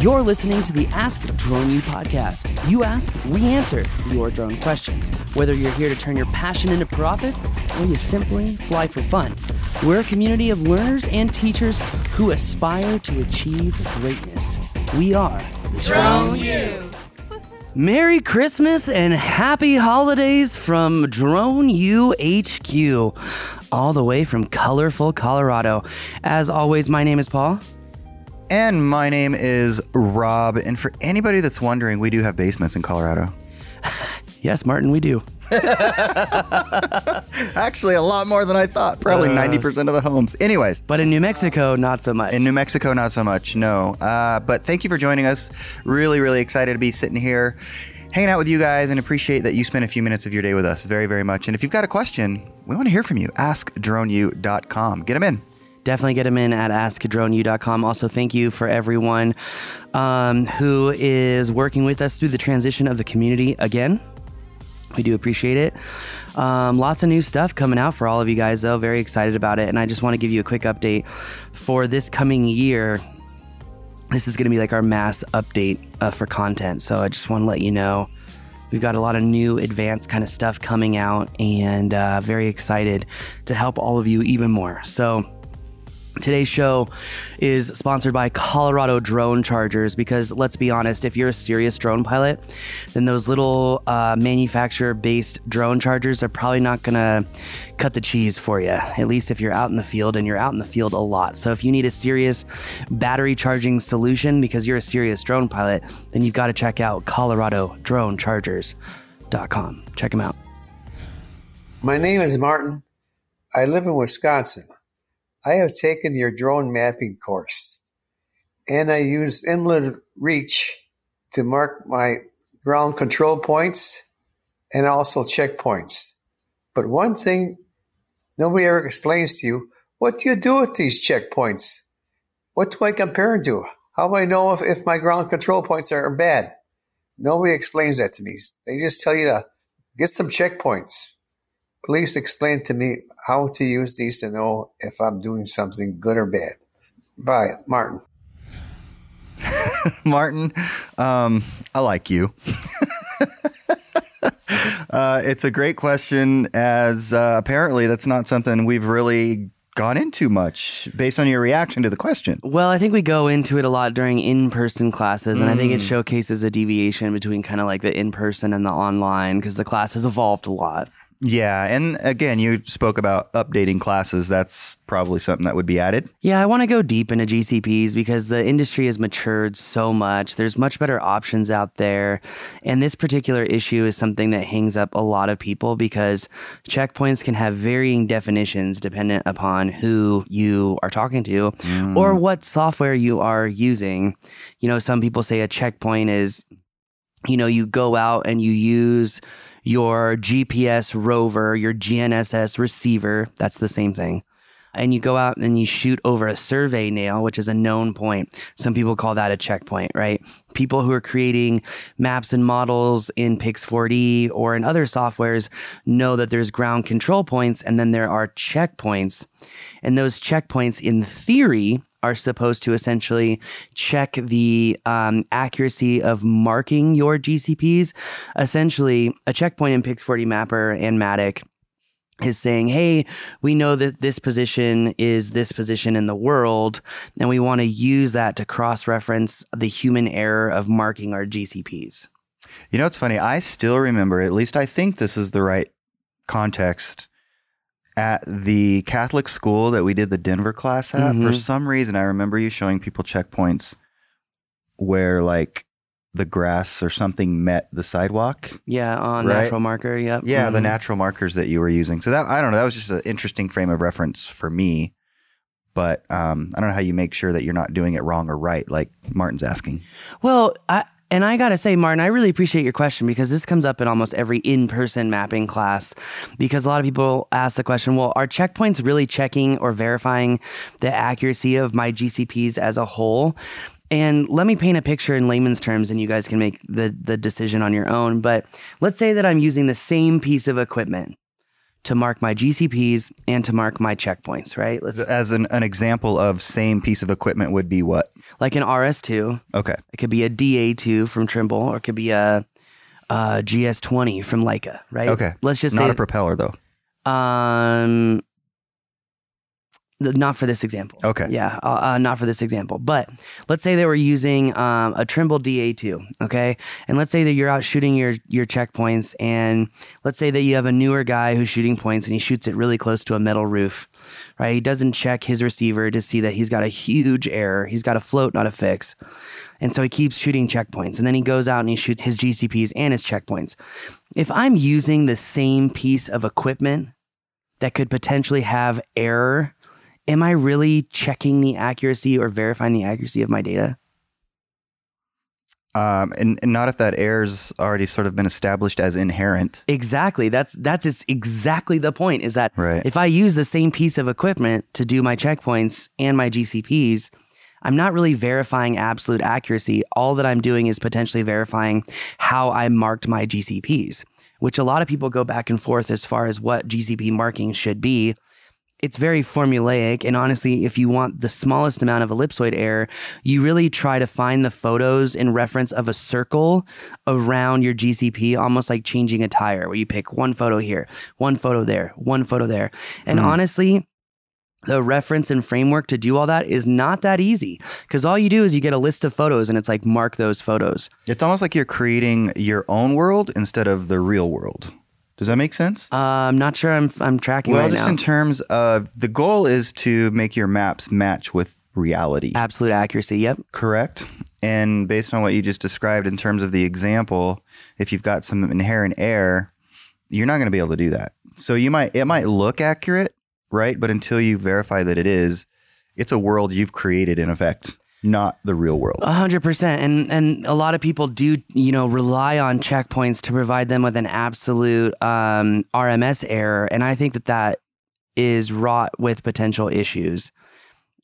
You're listening to the Ask Drone U podcast. You ask, we answer your drone questions. Whether you're here to turn your passion into profit or you simply fly for fun, we're a community of learners and teachers who aspire to achieve greatness. We are Drone U. Merry Christmas and happy holidays from Drone U HQ, all the way from colorful Colorado. As always, my name is Paul. And my name is Rob. And for anybody that's wondering, we do have basements in Colorado. Yes, Martin, we do. Actually, a lot more than I thought. Probably Uh. 90% of the homes. Anyways, But in New Mexico, not so much. in New Mexico, not so much. No. Uh, but thank you for joining us. Really, really excited to be sitting here, hanging out with you guys, and appreciate that you spent a few minutes of your day with us very, very much. And if you've got a question, we want to hear from you. AskDroneU.com. Get them in. Definitely get them in at askdroneu.com. Also, thank you for everyone um, who is working with us through the transition of the community again. We do appreciate it. Um, lots of new stuff coming out for all of you guys, though. Very excited about it. And I just want to give you a quick update for this coming year. This is going to be like our mass update uh, for content. So I just want to let you know we've got a lot of new advanced kind of stuff coming out and uh, very excited to help all of you even more. So, Today's show is sponsored by Colorado Drone Chargers because let's be honest, if you're a serious drone pilot, then those little uh, manufacturer based drone chargers are probably not going to cut the cheese for you, at least if you're out in the field and you're out in the field a lot. So if you need a serious battery charging solution because you're a serious drone pilot, then you've got to check out ColoradoDroneChargers.com. Check them out. My name is Martin. I live in Wisconsin. I have taken your drone mapping course and I use Emlid Reach to mark my ground control points and also checkpoints. But one thing nobody ever explains to you what do you do with these checkpoints? What do I compare them to? How do I know if, if my ground control points are bad? Nobody explains that to me. They just tell you to get some checkpoints. Please explain to me how to use these to know if I'm doing something good or bad. Bye, Martin. Martin, um, I like you. uh, it's a great question, as uh, apparently that's not something we've really gone into much based on your reaction to the question. Well, I think we go into it a lot during in person classes, and I think it showcases a deviation between kind of like the in person and the online because the class has evolved a lot. Yeah. And again, you spoke about updating classes. That's probably something that would be added. Yeah, I want to go deep into GCPs because the industry has matured so much. There's much better options out there. And this particular issue is something that hangs up a lot of people because checkpoints can have varying definitions dependent upon who you are talking to mm. or what software you are using. You know, some people say a checkpoint is, you know, you go out and you use your GPS rover, your GNSS receiver. That's the same thing. And you go out and you shoot over a survey nail, which is a known point. Some people call that a checkpoint, right? People who are creating maps and models in Pix4D or in other softwares know that there's ground control points and then there are checkpoints. And those checkpoints, in theory, are supposed to essentially check the um, accuracy of marking your GCPs. Essentially, a checkpoint in Pix4D Mapper and Matic is saying, hey, we know that this position is this position in the world, and we want to use that to cross reference the human error of marking our GCPs. You know, it's funny. I still remember, at least I think this is the right context. At the Catholic school that we did the Denver class at, for Mhm. some reason, I remember you showing people checkpoints where like the grass or something met the sidewalk. Yeah, on Right. natural marker. Yep. Yeah, the Mhm. natural markers that you were using. So that I don't know. That was just an interesting frame of reference for me. But um, I don't know how you make sure that you're not doing it wrong or right, like Martin's asking. Well, I and I gotta say, Martin, I really appreciate your question because this comes up in almost every in-person mapping class. Because a lot of people ask the question, well, are checkpoints really checking or verifying the accuracy of my GCPs as a whole? And let me paint a picture in layman's terms, and you guys can make the the decision on your own. But let's say that I'm using the same piece of equipment to mark my GCPs and to mark my checkpoints, right? Let's As an, an example of same piece of equipment would be what? like an RS2, Okay. it could be a DA2 from Trimble, or it could be a, a GS20 from Leica, right? Okay. Let's just Not say a propeller though. Um, not for this example. Okay. Yeah, uh, uh, not for this example. But let's say they were using um, a Trimble DA2. Okay, and let's say that you're out shooting your your checkpoints, and let's say that you have a newer guy who's shooting points, and he shoots it really close to a metal roof. Right, he doesn't check his receiver to see that he's got a huge error. He's got a float, not a fix. And so he keeps shooting checkpoints. And then he goes out and he shoots his GCPs and his checkpoints. If I'm using the same piece of equipment that could potentially have error, am I really checking the accuracy or verifying the accuracy of my data? Um, and, and not if that error's already sort of been established as inherent. Exactly. That's that's exactly the point. Is that Right. if I use the same piece of equipment to do my checkpoints and my GCPs, I'm not really verifying absolute accuracy. All that I'm doing is potentially verifying how I marked my GCPs, which a lot of people go back and forth as far as what GCP marking should be. It's very formulaic. And honestly, if you want the smallest amount of ellipsoid error, you really try to find the photos in reference of a circle around your GCP, almost like changing a tire, where you pick one photo here, one photo there, one photo there. And Mm. honestly, the reference and framework to do all that is not that easy because all you do is you get a list of photos and it's like mark those photos. It's almost like you're creating your own world instead of the real world. Does that make sense? Uh, I'm not sure I'm I'm tracking well, right just now. in terms of the goal is to make your maps match with reality. Absolute accuracy. Yep. Correct. And based on what you just described in terms of the example, if you've got some inherent error, you're not going to be able to do that. So you might it might look accurate, right? But until you verify that it is, it's a world you've created in effect, not the real world. A hundred percent, and and a lot of people do you know rely on checkpoints to provide them with an absolute um, RMS error, and I think that that is wrought with potential issues.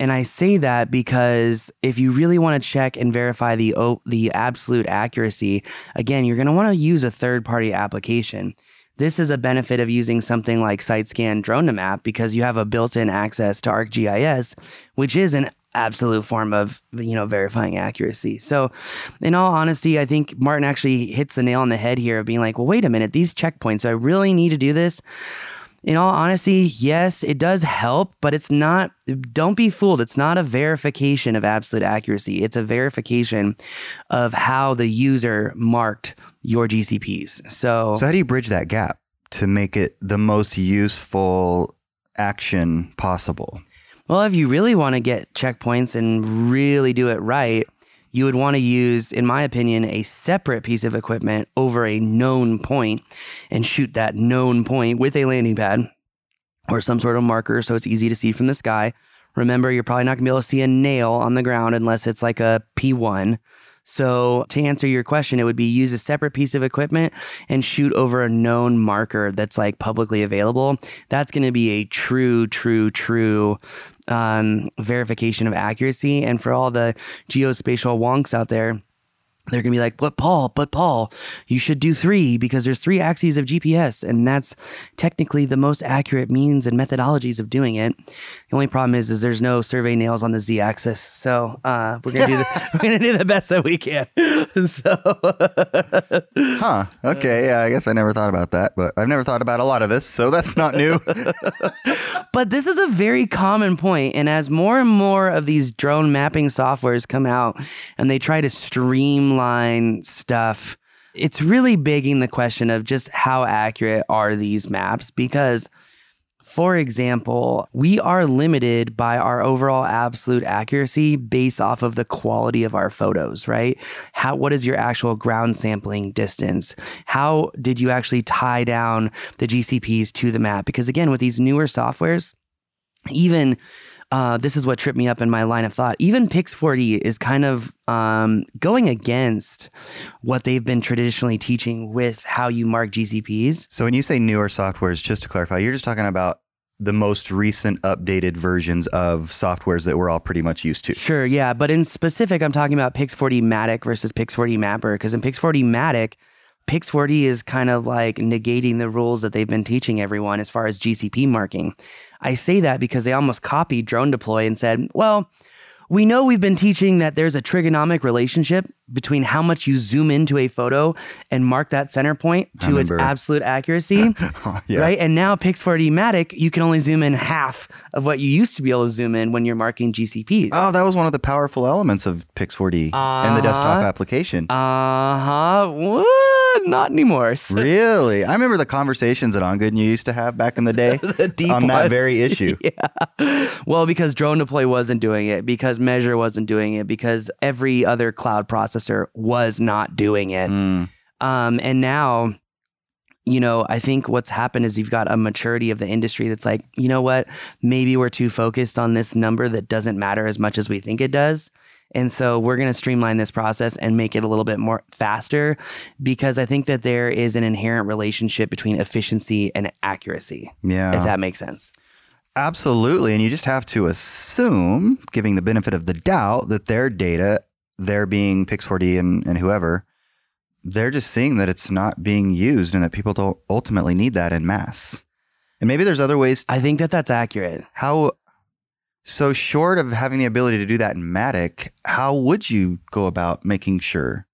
And I say that because if you really want to check and verify the the absolute accuracy, again, you're going to want to use a third party application. This is a benefit of using something like SiteScan Drone2Map because you have a built-in access to ArcGIS, which is an absolute form of you know verifying accuracy. So, in all honesty, I think Martin actually hits the nail on the head here of being like, well, wait a minute, these checkpoints, do I really need to do this? In all honesty, yes, it does help, but it's not, don't be fooled. It's not a verification of absolute accuracy. It's a verification of how the user marked your GCPs. So, So how do you bridge that gap to make it the most useful action possible? Well, if you really want to get checkpoints and really do it right, you would want to use, in my opinion, a separate piece of equipment over a known point and shoot that known point with a landing pad or some sort of marker so it's easy to see from the sky. Remember, you're probably not going to be able to see a nail on the ground unless it's like a P1. So, to answer your question, it would be use a separate piece of equipment and shoot over a known marker that's like publicly available. That's going to be a true, true, true um, verification of accuracy. And for all the geospatial wonks out there, they're gonna be like, but Paul, but Paul, you should do three because there's three axes of GPS, and that's technically the most accurate means and methodologies of doing it. The only problem is, is there's no survey nails on the z-axis, so uh, we're gonna do the, we're gonna do the best that we can. so Huh. Okay. Uh, yeah, I guess I never thought about that, but I've never thought about a lot of this, so that's not new. But this is a very common point, and as more and more of these drone mapping softwares come out and they try to streamline stuff, it's really begging the question of just how accurate are these maps? Because, for example, we are limited by our overall absolute accuracy based off of the quality of our photos, right? How what is your actual ground sampling distance? How did you actually tie down the GCPs to the map? Because again, with these newer softwares, even uh, this is what tripped me up in my line of thought. Even Pix4D is kind of um, going against what they've been traditionally teaching with how you mark GCPs. so when you say newer softwares, just to clarify, you're just talking about the most recent updated versions of softwares that we're all pretty much used to. Sure, yeah, but in specific, I'm talking about Pix4D Matic versus Pix4D Mapper because in Pix4D Matic, Pix4D is kind of like negating the rules that they've been teaching everyone as far as GCP marking. I say that because they almost copied Drone Deploy and said, well, we know we've been teaching that there's a trigonomic relationship between how much you zoom into a photo and mark that center point to its absolute accuracy, yeah. right? And now Pix4D Matic, you can only zoom in half of what you used to be able to zoom in when you're marking GCPs. Oh, that was one of the powerful elements of Pix4D and the desktop Uh-huh. application. Uh huh. Not anymore. really? I remember the conversations that On Good you used to have back in the day The on that very issue. yeah. Well, because Drone Deploy wasn't doing it, because Measure wasn't doing it, because every other cloud processor was not doing it. Mm, Um, and now, you know, I think what's happened is you've got a maturity of the industry that's like, you know what? Maybe we're too focused on this number that doesn't matter as much as we think it does. And so we're going to streamline this process and make it a little bit more faster because I think that there is an inherent relationship between efficiency and accuracy, yeah. if that makes sense. Absolutely. And you just have to assume, giving the benefit of the doubt, that their data, their being Pix4D and, and whoever, they're just seeing that it's not being used and that people don't ultimately need that in mass. And maybe there's other ways. I think that that's accurate. How, so short of having the ability to do that in Matic, how would you go about making sure?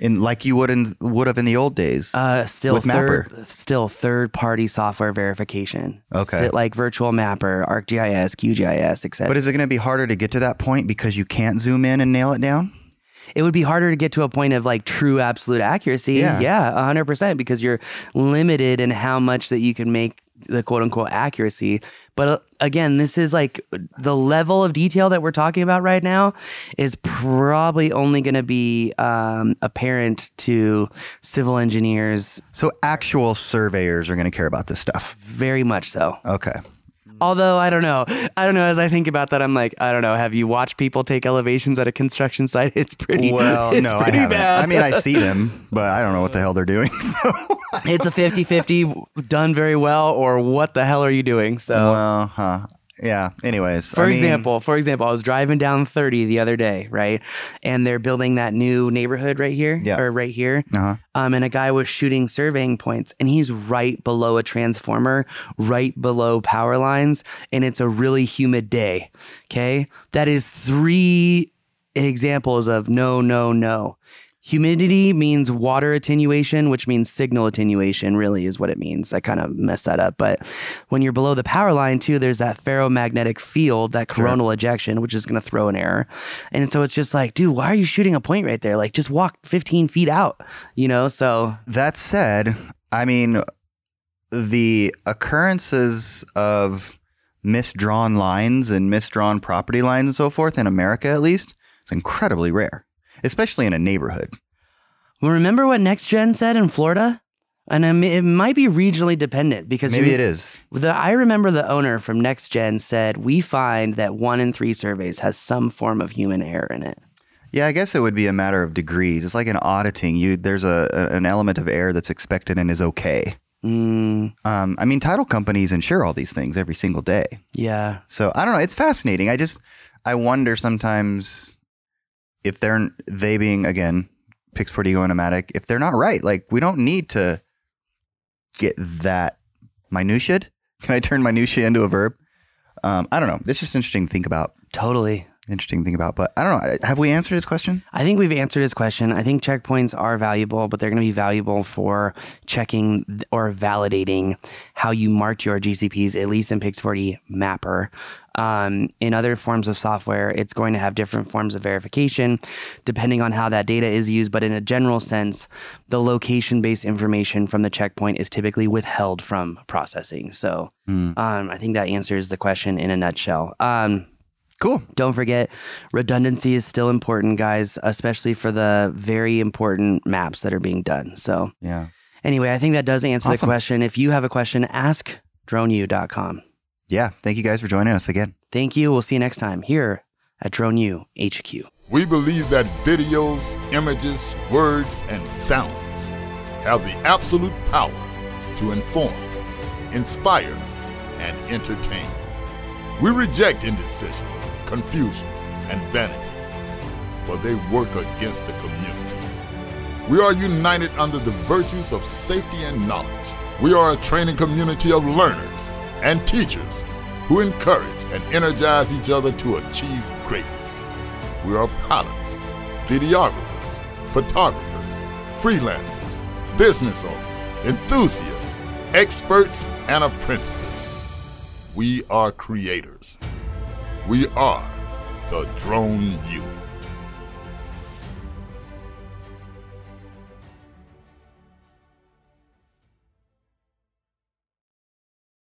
In like you would in would have in the old days. Uh, still With third, still third party software verification. Okay. Still, like Virtual Mapper, ArcGIS, QGIS, etc. but is it going to be harder to get to that point because you can't zoom in and nail it down? it would be harder to get to a point of like true absolute accuracy. Yeah. Yeah, 100% because you're limited in how much that you can make the quote unquote accuracy. But uh, again, this is like the level of detail that we're talking about right now is probably only going to be um, apparent to civil engineers, So actual surveyors are going to care about this stuff. very much so. Okay. Although I don't know, I don't know. As I think about that, I'm like, I don't know. Have you watched people take elevations at a construction site? It's pretty. Well, it's no, I pretty haven't. bad. I mean, I see them, but I don't know what the hell they're doing. So, it's a 50-50 done very well, or what the hell are you doing? So, well, huh? Yeah. Anyways, for I mean, example, for example, I was driving down 30 the other day, right, and they're building that new neighborhood right here, Yeah. or right here. uh-huh. Um, and a guy was shooting surveying points, and he's right below a transformer, right below power lines, and it's a really humid day. Okay, that is three examples of no, no, no. Humidity means water attenuation, which means signal attenuation, really is what it means. I kind of messed that up. But when you're below the power line, too, there's that ferromagnetic field, that coronal ejection, which is going to throw an error. And so it's just like, dude, why are you shooting a point right there? Like, just walk 15 feet out, you know? So That said, I mean, the occurrences of misdrawn lines and misdrawn property lines and so forth in America, at least, it's incredibly rare, especially in a neighborhood. Well, remember what NextGen said in Florida? And I mean, it might be regionally dependent because Maybe you- it is. The, I remember the owner from NextGen said, We find that one in three surveys has some form of human error in it. Yeah, I guess it would be a matter of degrees. It's like an auditing. You there's a, a- an element of error that's expected and is okay. Mm, Um, I mean, title companies insure all these things every single day. yeah. So I don't know. It's fascinating. I just I wonder sometimes if they're they being again Pix4D going to if they're not right. Like we don't need to get that minutiae. Can I turn minutiae into a verb? Um, I don't know. It's just interesting to think about. Totally. Interesting to think about. But I don't know. Have we answered his question? I think we've answered his question. I think checkpoints are valuable, but they're going to be valuable for checking or validating how you marked your GCPs, at least in Pix4D Mapper. Um, in other forms of software, it's going to have different forms of verification depending on how that data is used. But in a general sense, the location based information from the checkpoint is typically withheld from processing. So Hmm. um, I think that answers the question in a nutshell. Um, Cool. don't forget, redundancy is still important, guys, especially for the very important maps that are being done. So, Yeah. anyway, I think that does answer the question. If you have a question, ask droneu.com. Yeah. Thank you guys for joining us again. Thank you. We'll see you next time here at DroneU HQ. We believe that videos, images, words, and sounds have the absolute power to inform, inspire, and entertain. We reject indecision, confusion, and vanity, for they work against the community. We are united under the virtues of safety and knowledge. We are a training community of learners and teachers who encourage and energize each other to achieve greatness. We are pilots, videographers, photographers, freelancers, business owners, enthusiasts, experts, and apprentices. We are creators. We are the Drone U.